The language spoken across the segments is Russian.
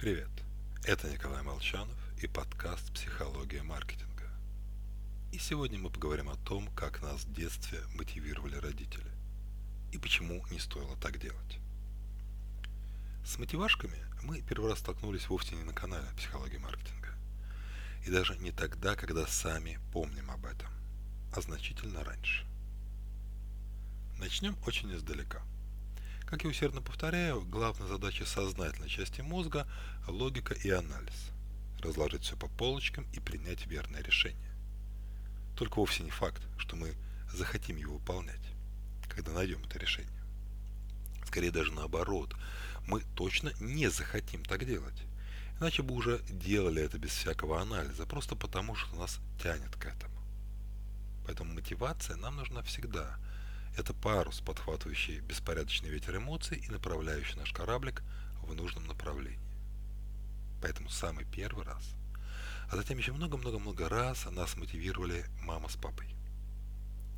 Привет, это Николай Молчанов и подкаст «Психология маркетинга». И сегодня мы поговорим о том, как нас в детстве мотивировали родители и почему не стоило так делать. С мотивашками мы первый раз столкнулись вовсе не на канале «Психология маркетинга». И даже не тогда, когда сами помним об этом, а значительно раньше. Начнем очень издалека – как я усердно повторяю, главная задача сознательной части мозга – логика и анализ. Разложить все по полочкам и принять верное решение. Только вовсе не факт, что мы захотим его выполнять, когда найдем это решение. Скорее даже наоборот, мы точно не захотим так делать. Иначе бы уже делали это без всякого анализа, просто потому, что нас тянет к этому. Поэтому мотивация нам нужна всегда – это парус, подхватывающий беспорядочный ветер эмоций и направляющий наш кораблик в нужном направлении. Поэтому самый первый раз, а затем еще много-много-много раз нас мотивировали мама с папой.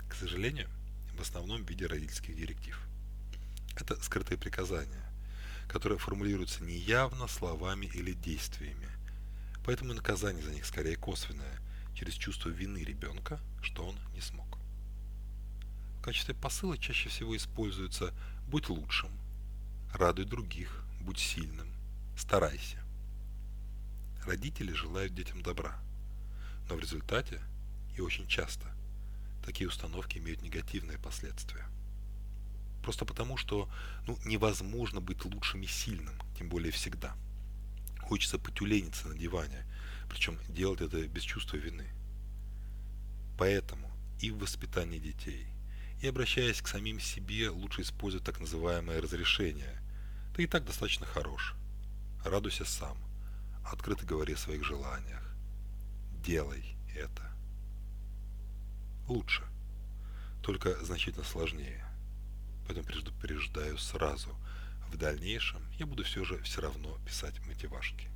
К сожалению, в основном в виде родительских директив. Это скрытые приказания, которые формулируются неявно словами или действиями. Поэтому наказание за них скорее косвенное, через чувство вины ребенка, что он не смог. В качестве посыла чаще всего используется «будь лучшим», «радуй других», «будь сильным», «старайся». Родители желают детям добра, но в результате, и очень часто, такие установки имеют негативные последствия. Просто потому, что ну, невозможно быть лучшим и сильным, тем более всегда. Хочется потюлениться на диване, причем делать это без чувства вины. Поэтому и в воспитании детей, и обращаясь к самим себе, лучше использовать так называемое разрешение. Ты и так достаточно хорош. Радуйся сам. Открыто говори о своих желаниях. Делай это. Лучше. Только значительно сложнее. Поэтому предупреждаю сразу. В дальнейшем я буду все же все равно писать мотивашки.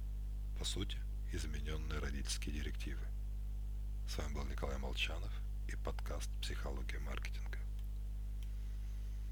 По сути, измененные родительские директивы. С вами был Николай Молчанов